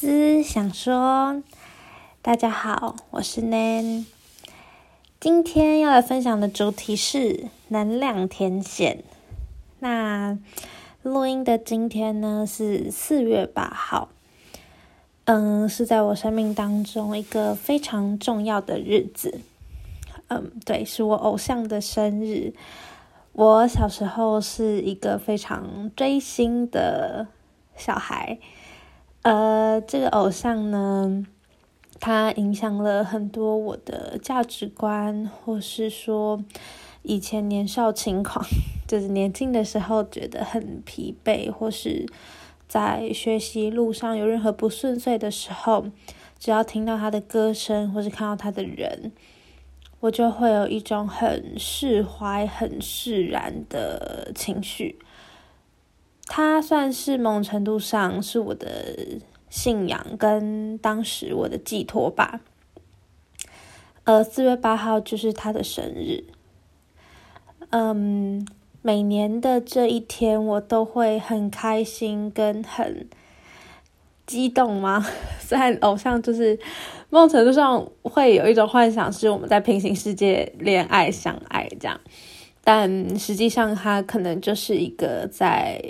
思想说，大家好，我是 Nan。今天要来分享的主题是能量天线。那录音的今天呢是四月八号，嗯，是在我生命当中一个非常重要的日子。嗯，对，是我偶像的生日。我小时候是一个非常追星的小孩。呃，这个偶像呢，他影响了很多我的价值观，或是说以前年少轻狂，就是年轻的时候觉得很疲惫，或是在学习路上有任何不顺遂的时候，只要听到他的歌声，或是看到他的人，我就会有一种很释怀、很释然的情绪。它算是某种程度上是我的信仰跟当时我的寄托吧。呃，四月八号就是他的生日。嗯，每年的这一天我都会很开心跟很激动吗？虽然偶像就是某种程度上会有一种幻想，是我们在平行世界恋爱相爱这样，但实际上他可能就是一个在。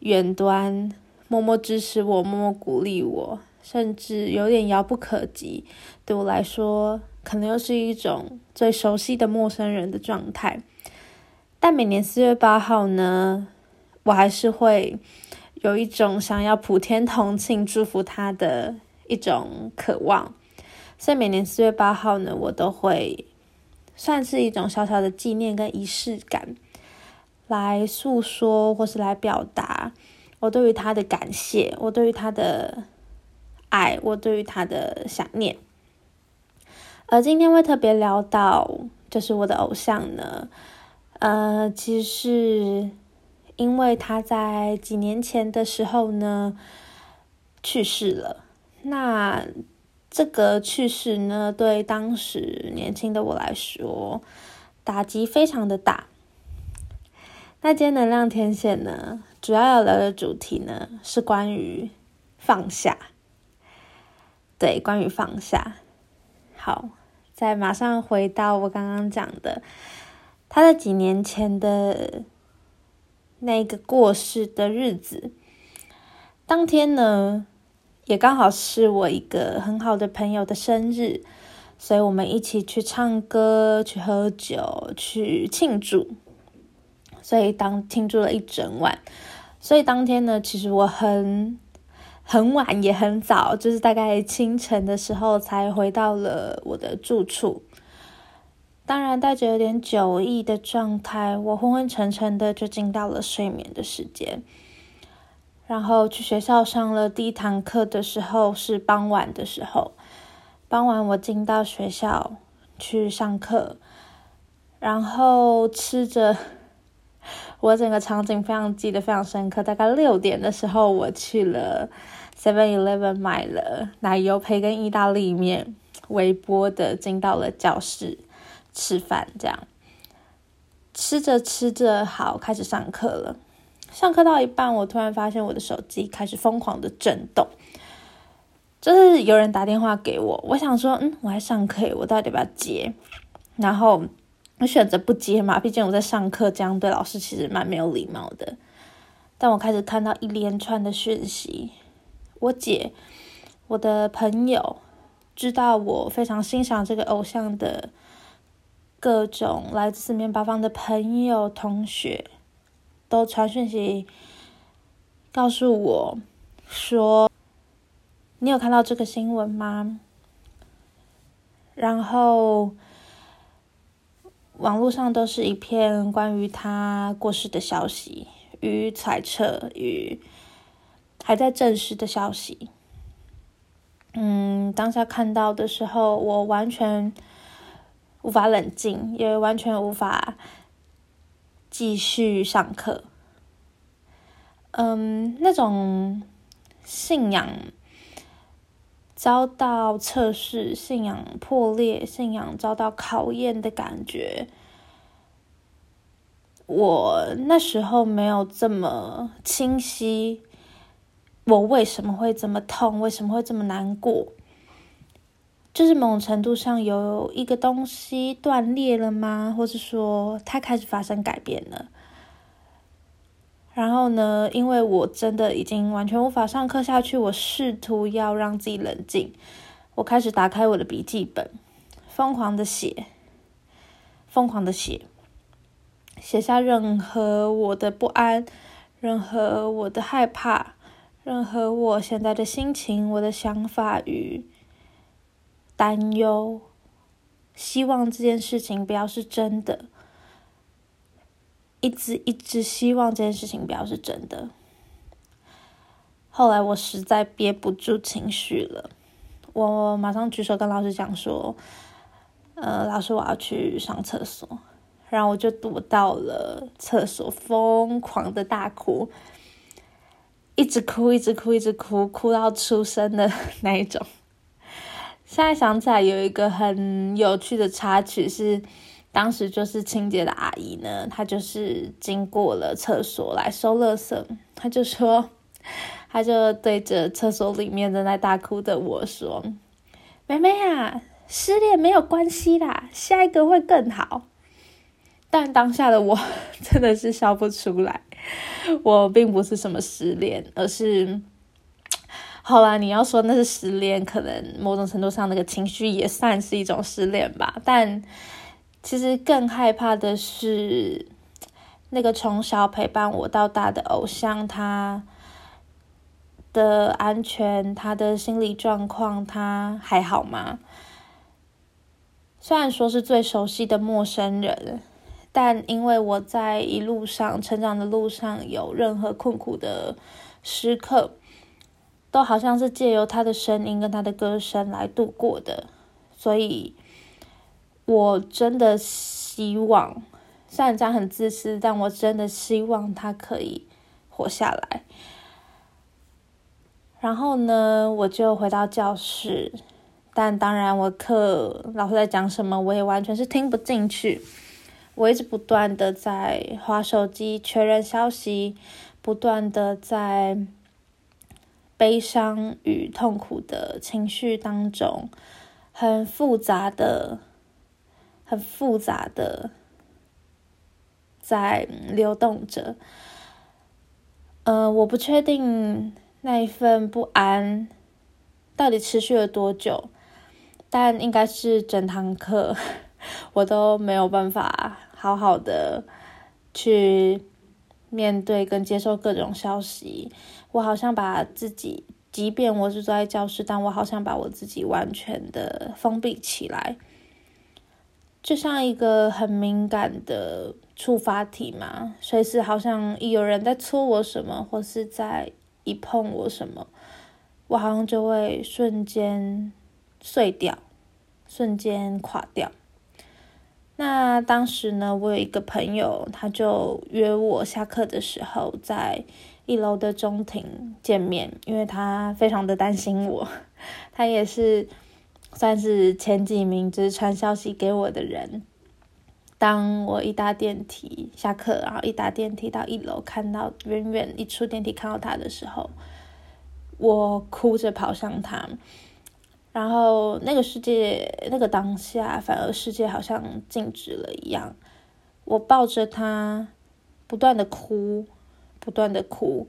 远端默默支持我，默默鼓励我，甚至有点遥不可及。对我来说，可能又是一种最熟悉的陌生人的状态。但每年四月八号呢，我还是会有一种想要普天同庆、祝福他的一种渴望。所以每年四月八号呢，我都会算是一种小小的纪念跟仪式感。来诉说，或是来表达我对于他的感谢，我对于他的爱，我对于他的想念。而今天会特别聊到，就是我的偶像呢，呃，其实是因为他在几年前的时候呢去世了。那这个去世呢，对当时年轻的我来说，打击非常的大。那今天能量天线呢，主要要聊的主题呢是关于放下。对，关于放下。好，再马上回到我刚刚讲的，他在几年前的那个过世的日子，当天呢，也刚好是我一个很好的朋友的生日，所以我们一起去唱歌、去喝酒、去庆祝。所以当庆祝了一整晚，所以当天呢，其实我很很晚也很早，就是大概清晨的时候才回到了我的住处。当然带着有点酒意的状态，我昏昏沉沉的就进到了睡眠的时间。然后去学校上了第一堂课的时候是傍晚的时候，傍晚我进到学校去上课，然后吃着。我整个场景非常记得非常深刻。大概六点的时候，我去了 Seven Eleven 买了奶油培根意大利面，微波的进到了教室吃饭。这样吃着吃着，好开始上课了。上课到一半，我突然发现我的手机开始疯狂的震动，就是有人打电话给我。我想说，嗯，我还上课，我到底要不要接？然后。我选择不接嘛，毕竟我在上课，这样对老师其实蛮没有礼貌的。但我开始看到一连串的讯息，我姐、我的朋友，知道我非常欣赏这个偶像的各种来自四面八方的朋友、同学，都传讯息告诉我说：“你有看到这个新闻吗？”然后。网络上都是一片关于他过世的消息与揣测与还在证实的消息。嗯，当下看到的时候，我完全无法冷静，也完全无法继续上课。嗯，那种信仰。遭到测试，信仰破裂，信仰遭到考验的感觉，我那时候没有这么清晰，我为什么会这么痛？为什么会这么难过？就是某种程度上有一个东西断裂了吗？或者说它开始发生改变了？然后呢？因为我真的已经完全无法上课下去，我试图要让自己冷静。我开始打开我的笔记本，疯狂的写，疯狂的写，写下任何我的不安，任何我的害怕，任何我现在的心情，我的想法与担忧，希望这件事情不要是真的。一直一直希望这件事情不要是真的。后来我实在憋不住情绪了，我马上举手跟老师讲说：“呃，老师，我要去上厕所。”然后我就躲到了厕所，疯狂的大哭，一直哭，一直哭，一直哭，哭到出声的那一种。现在想起来，有一个很有趣的插曲是。当时就是清洁的阿姨呢，她就是经过了厕所来收垃圾，她就说，她就对着厕所里面正在大哭的我说：“妹妹啊，失恋没有关系啦，下一个会更好。”但当下的我 真的是笑不出来，我并不是什么失恋，而是好啦你要说那是失恋，可能某种程度上那个情绪也算是一种失恋吧，但。其实更害怕的是，那个从小陪伴我到大的偶像，他的安全，他的心理状况，他还好吗？虽然说是最熟悉的陌生人，但因为我在一路上成长的路上有任何困苦的时刻，都好像是借由他的声音跟他的歌声来度过的，所以。我真的希望，虽然这样很自私，但我真的希望他可以活下来。然后呢，我就回到教室，但当然，我课老师在讲什么，我也完全是听不进去。我一直不断的在划手机确认消息，不断的在悲伤与痛苦的情绪当中，很复杂的。很复杂的，在流动着。呃，我不确定那一份不安到底持续了多久，但应该是整堂课我都没有办法好好的去面对跟接受各种消息。我好像把自己，即便我是坐在教室，但我好像把我自己完全的封闭起来。就像一个很敏感的触发体嘛，随时好像有人在戳我什么，或是在一碰我什么，我好像就会瞬间碎掉，瞬间垮掉。那当时呢，我有一个朋友，他就约我下课的时候在一楼的中庭见面，因为他非常的担心我，他也是。算是前几名，就是传消息给我的人。当我一搭电梯下课，然后一搭电梯到一楼，看到远远一出电梯看到他的时候，我哭着跑向他。然后那个世界，那个当下，反而世界好像静止了一样。我抱着他，不断的哭，不断的哭。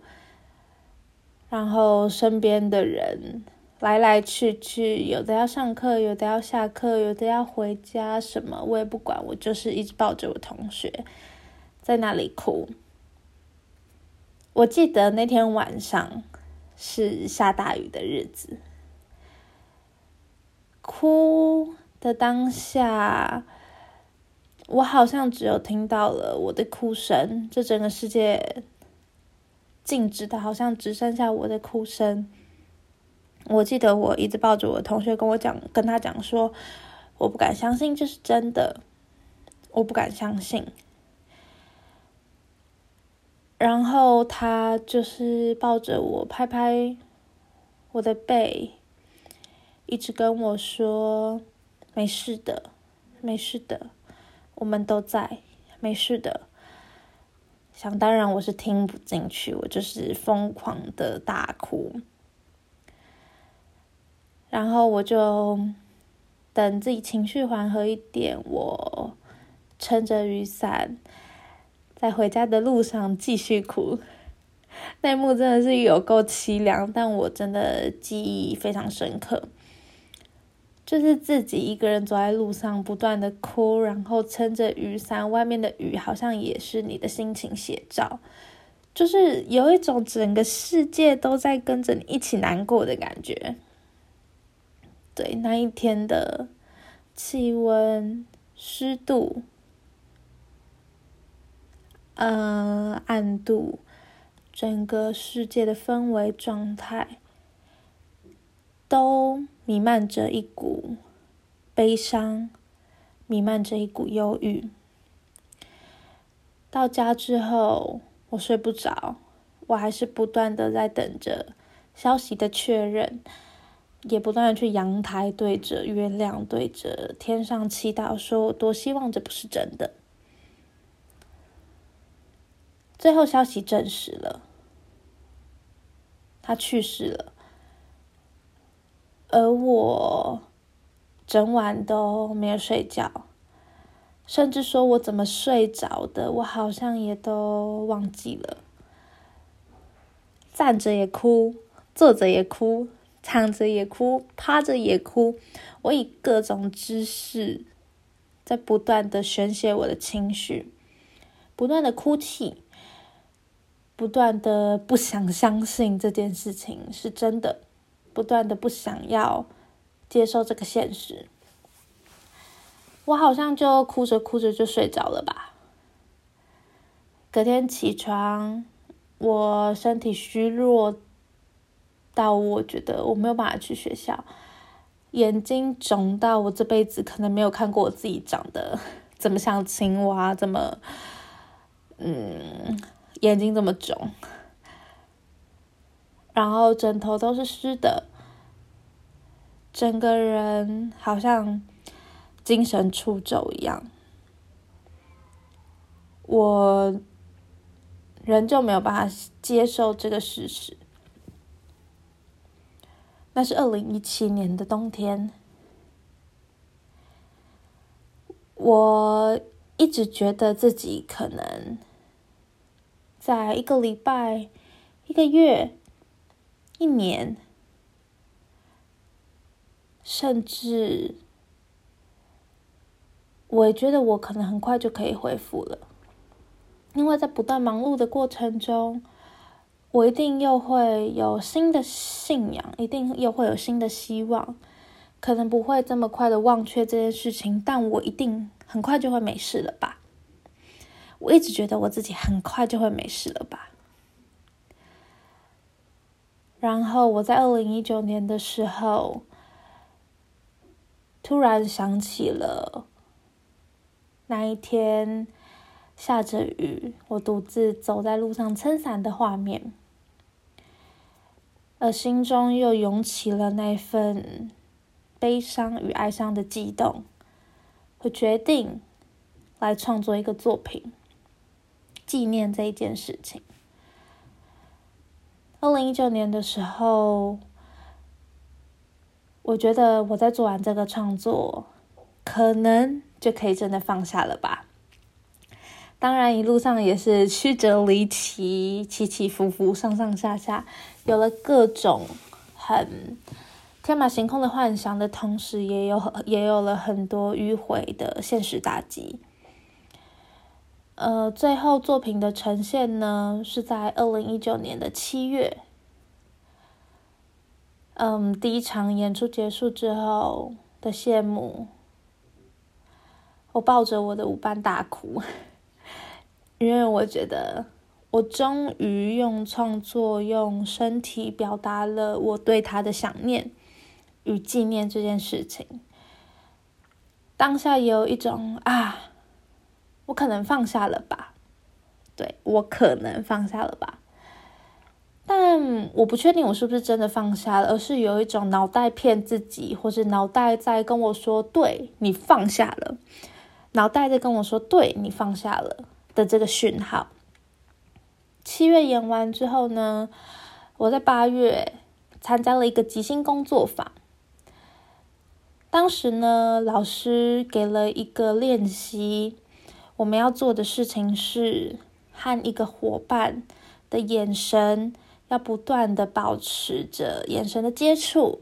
然后身边的人。来来去去，有的要上课，有的要下课，有的要回家，什么我也不管，我就是一直抱着我同学，在那里哭。我记得那天晚上是下大雨的日子，哭的当下，我好像只有听到了我的哭声，这整个世界静止的，好像只剩下我的哭声。我记得我一直抱着我的同学跟我讲，跟他讲说，我不敢相信这是真的，我不敢相信。然后他就是抱着我，拍拍我的背，一直跟我说：“没事的，没事的，我们都在，没事的。”想当然我是听不进去，我就是疯狂的大哭。然后我就等自己情绪缓和一点，我撑着雨伞，在回家的路上继续哭。那一幕真的是有够凄凉，但我真的记忆非常深刻。就是自己一个人走在路上，不断的哭，然后撑着雨伞，外面的雨好像也是你的心情写照，就是有一种整个世界都在跟着你一起难过的感觉。对，那一天的气温、湿度、呃暗度，整个世界的氛围状态都。弥漫着一股悲伤，弥漫着一股忧郁。到家之后，我睡不着，我还是不断的在等着消息的确认，也不断的去阳台对着月亮，对着天上祈祷，说我多希望这不是真的。最后消息证实了，他去世了。而我整晚都没有睡觉，甚至说我怎么睡着的，我好像也都忘记了。站着也哭，坐着也哭，躺着也哭，趴着也哭，我以各种姿势在不断的宣泄我的情绪，不断的哭泣，不断的不想相信这件事情是真的。不断的不想要接受这个现实，我好像就哭着哭着就睡着了吧。隔天起床，我身体虚弱到我觉得我没有办法去学校，眼睛肿到我这辈子可能没有看过我自己长得怎么像青蛙，怎么嗯眼睛这么肿。然后枕头都是湿的，整个人好像精神出走一样，我仍旧没有办法接受这个事实。那是二零一七年的冬天，我一直觉得自己可能在一个礼拜、一个月。一年，甚至，我也觉得我可能很快就可以恢复了，因为在不断忙碌的过程中，我一定又会有新的信仰，一定又会有新的希望，可能不会这么快的忘却这件事情，但我一定很快就会没事了吧？我一直觉得我自己很快就会没事了吧？然后我在二零一九年的时候，突然想起了那一天下着雨，我独自走在路上撑伞的画面，而心中又涌起了那份悲伤与哀伤的激动，我决定来创作一个作品，纪念这一件事情。二零一九年的时候，我觉得我在做完这个创作，可能就可以真的放下了吧。当然，一路上也是曲折离奇、起起伏伏、上上下下，有了各种很天马行空的幻想的同时，也有也有了很多迂回的现实打击。呃，最后作品的呈现呢，是在二零一九年的七月。嗯，第一场演出结束之后的谢幕，我抱着我的舞伴大哭，因为我觉得我终于用创作、用身体表达了我对他的想念与纪念这件事情。当下也有一种啊。我可能放下了吧，对我可能放下了吧，但我不确定我是不是真的放下了，而是有一种脑袋骗自己，或是脑袋在跟我说“对你放下了”，脑袋在跟我说“对你放下了”的这个讯号。七月演完之后呢，我在八月参加了一个即兴工作坊。当时呢，老师给了一个练习，我们要做的事情是和一个伙伴的眼神要不断的保持着眼神的接触。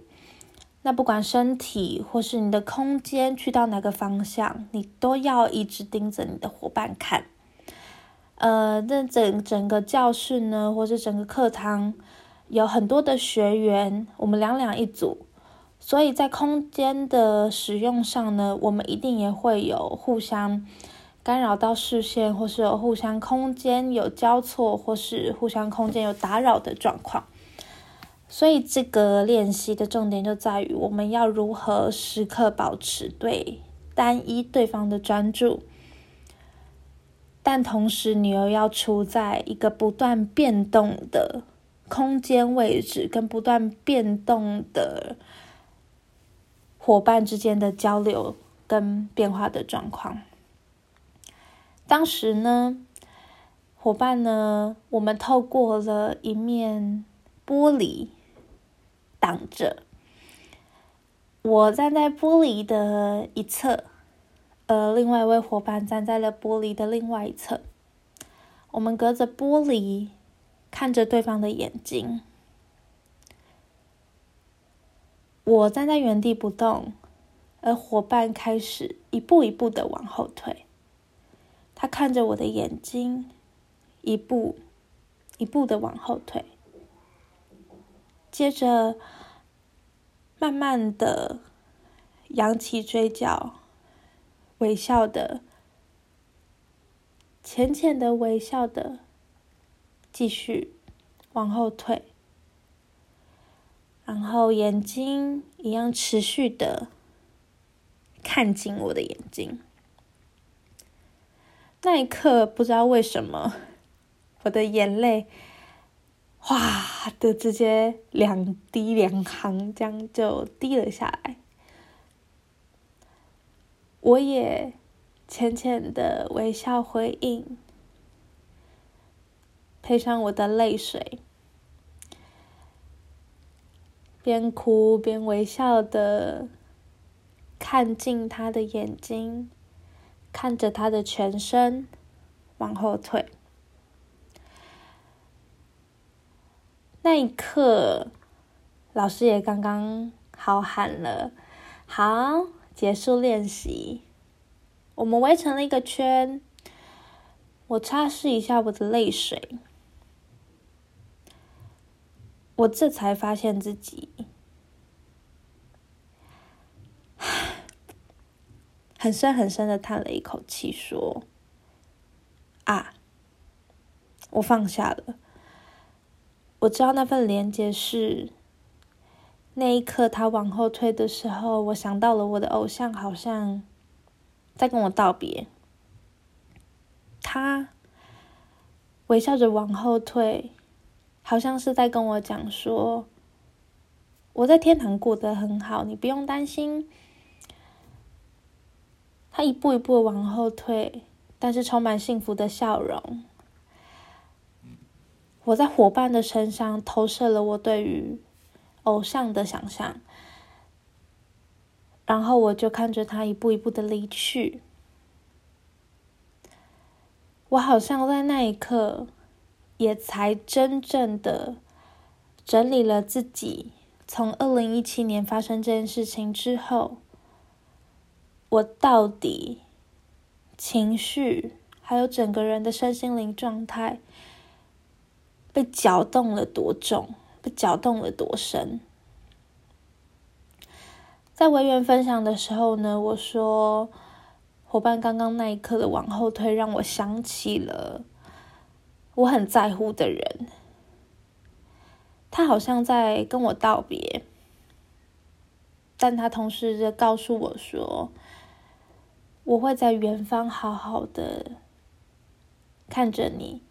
那不管身体或是你的空间去到哪个方向，你都要一直盯着你的伙伴看。呃，那整整个教室呢，或是整个课堂，有很多的学员，我们两两一组。所以在空间的使用上呢，我们一定也会有互相干扰到视线，或是有互相空间有交错，或是互相空间有打扰的状况。所以这个练习的重点就在于，我们要如何时刻保持对单一对方的专注，但同时你又要处在一个不断变动的空间位置，跟不断变动的。伙伴之间的交流跟变化的状况。当时呢，伙伴呢，我们透过了一面玻璃挡着，我站在玻璃的一侧，呃，另外一位伙伴站在了玻璃的另外一侧，我们隔着玻璃看着对方的眼睛。我站在原地不动，而伙伴开始一步一步的往后退。他看着我的眼睛，一步一步的往后退，接着慢慢的扬起嘴角，微笑的，浅浅的微笑的，继续往后退。然后眼睛一样持续的看进我的眼睛，那一刻不知道为什么，我的眼泪哗的直接两滴两行这样就滴了下来，我也浅浅的微笑回应，配上我的泪水。边哭边微笑的看进他的眼睛，看着他的全身往后退。那一刻，老师也刚刚好喊了：“好，结束练习。”我们围成了一个圈，我擦拭一下我的泪水。我这才发现自己 很深很深的叹了一口气，说：“啊，我放下了。我知道那份连接是那一刻他往后退的时候，我想到了我的偶像，好像在跟我道别。他微笑着往后退。”好像是在跟我讲说，我在天堂过得很好，你不用担心。他一步一步往后退，但是充满幸福的笑容。我在伙伴的身上投射了我对于偶像的想象，然后我就看着他一步一步的离去。我好像在那一刻。也才真正的整理了自己。从二零一七年发生这件事情之后，我到底情绪还有整个人的身心灵状态被搅动了多重，搅动了多深？在维园分享的时候呢，我说伙伴刚刚那一刻的往后退，让我想起了。我很在乎的人，他好像在跟我道别，但他同时在告诉我说，我会在远方好好的看着你，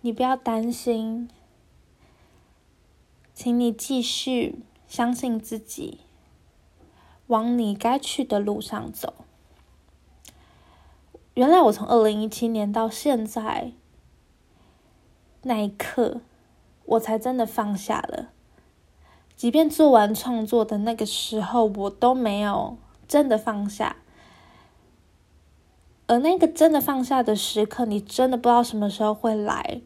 你不要担心，请你继续相信自己，往你该去的路上走。原来我从二零一七年到现在。那一刻，我才真的放下了。即便做完创作的那个时候，我都没有真的放下。而那个真的放下的时刻，你真的不知道什么时候会来。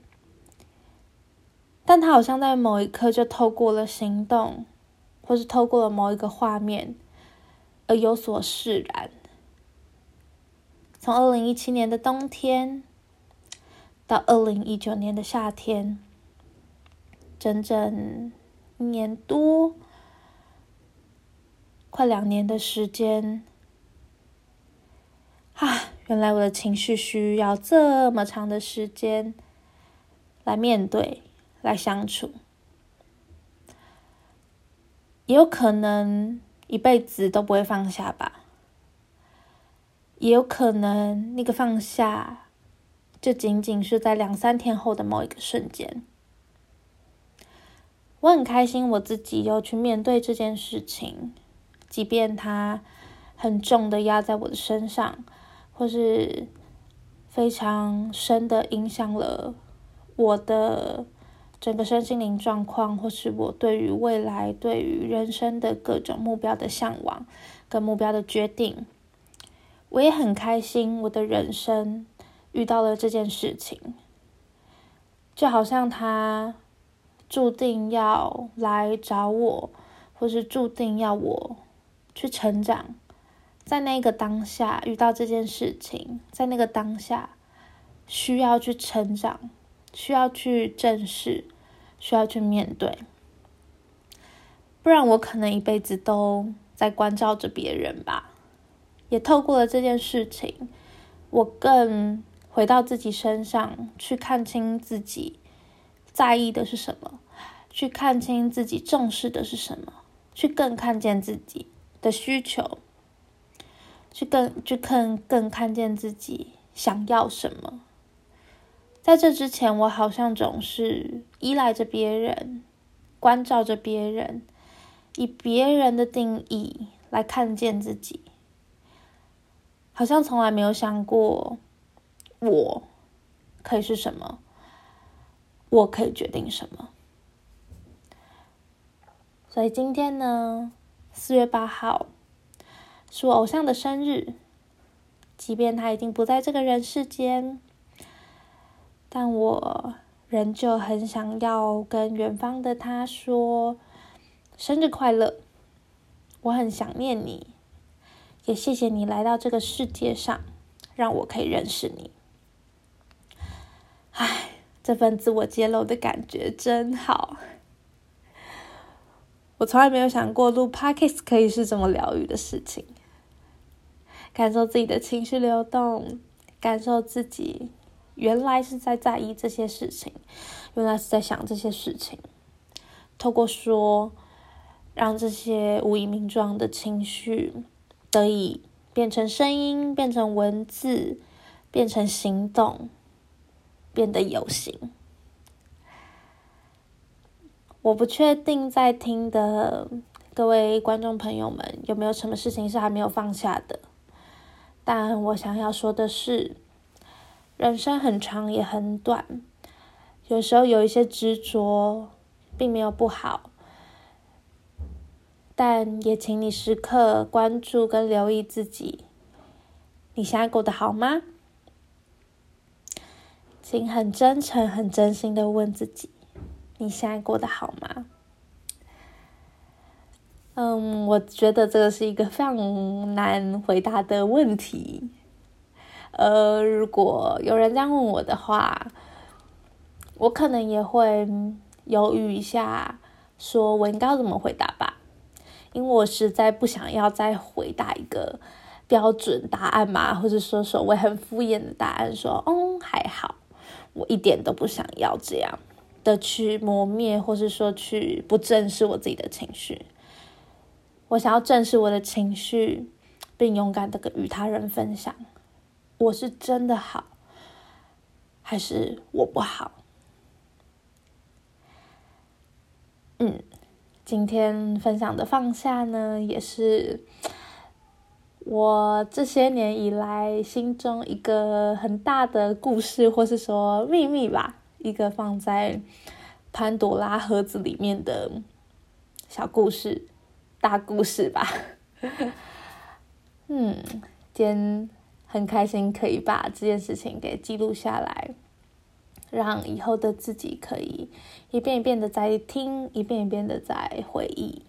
但他好像在某一刻就透过了行动，或是透过了某一个画面，而有所释然。从二零一七年的冬天到二零一九年的夏天，整整一年多，快两年的时间，啊，原来我的情绪需要这么长的时间来面对。来相处，也有可能一辈子都不会放下吧。也有可能那个放下，就仅仅是在两三天后的某一个瞬间。我很开心，我自己又去面对这件事情，即便它很重的压在我的身上，或是非常深的影响了我的。整个身心灵状况，或是我对于未来、对于人生的各种目标的向往跟目标的决定，我也很开心。我的人生遇到了这件事情，就好像他注定要来找我，或是注定要我去成长。在那个当下遇到这件事情，在那个当下需要去成长。需要去正视，需要去面对，不然我可能一辈子都在关照着别人吧。也透过了这件事情，我更回到自己身上，去看清自己在意的是什么，去看清自己重视的是什么，去更看见自己的需求，去更去更更看见自己想要什么。在这之前，我好像总是依赖着别人，关照着别人，以别人的定义来看见自己，好像从来没有想过我可以是什么，我可以决定什么。所以今天呢，四月八号是我偶像的生日，即便他已经不在这个人世间。但我仍旧很想要跟远方的他说生日快乐，我很想念你，也谢谢你来到这个世界上，让我可以认识你。唉，这份自我揭露的感觉真好。我从来没有想过录 podcast 可以是这么疗愈的事情，感受自己的情绪流动，感受自己。原来是在在意这些事情，原来是在想这些事情。透过说，让这些无以名状的情绪得以变成声音，变成文字，变成行动，变得有形。我不确定在听的各位观众朋友们有没有什么事情是还没有放下的，但我想要说的是。人生很长也很短，有时候有一些执着，并没有不好，但也请你时刻关注跟留意自己，你现在过得好吗？请很真诚、很真心的问自己，你现在过得好吗？嗯，我觉得这个是一个非常难回答的问题。呃，如果有人这样问我的话，我可能也会犹豫一下，说我应该怎么回答吧，因为我实在不想要再回答一个标准答案嘛，或者说所谓很敷衍的答案，说嗯还好，我一点都不想要这样的去磨灭，或是说去不正视我自己的情绪，我想要正视我的情绪，并勇敢的跟与他人分享。我是真的好，还是我不好？嗯，今天分享的放下呢，也是我这些年以来心中一个很大的故事，或是说秘密吧，一个放在潘多拉盒子里面的小故事、大故事吧。嗯，今天很开心可以把这件事情给记录下来，让以后的自己可以一遍一遍的在听，一遍一遍的在回忆，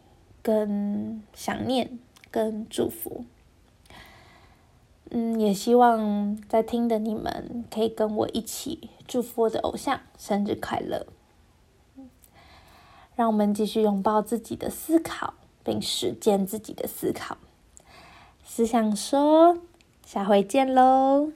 跟想念，跟祝福。嗯，也希望在听的你们可以跟我一起祝福我的偶像生日快乐。让我们继续拥抱自己的思考，并实践自己的思考。思想说，下回见喽。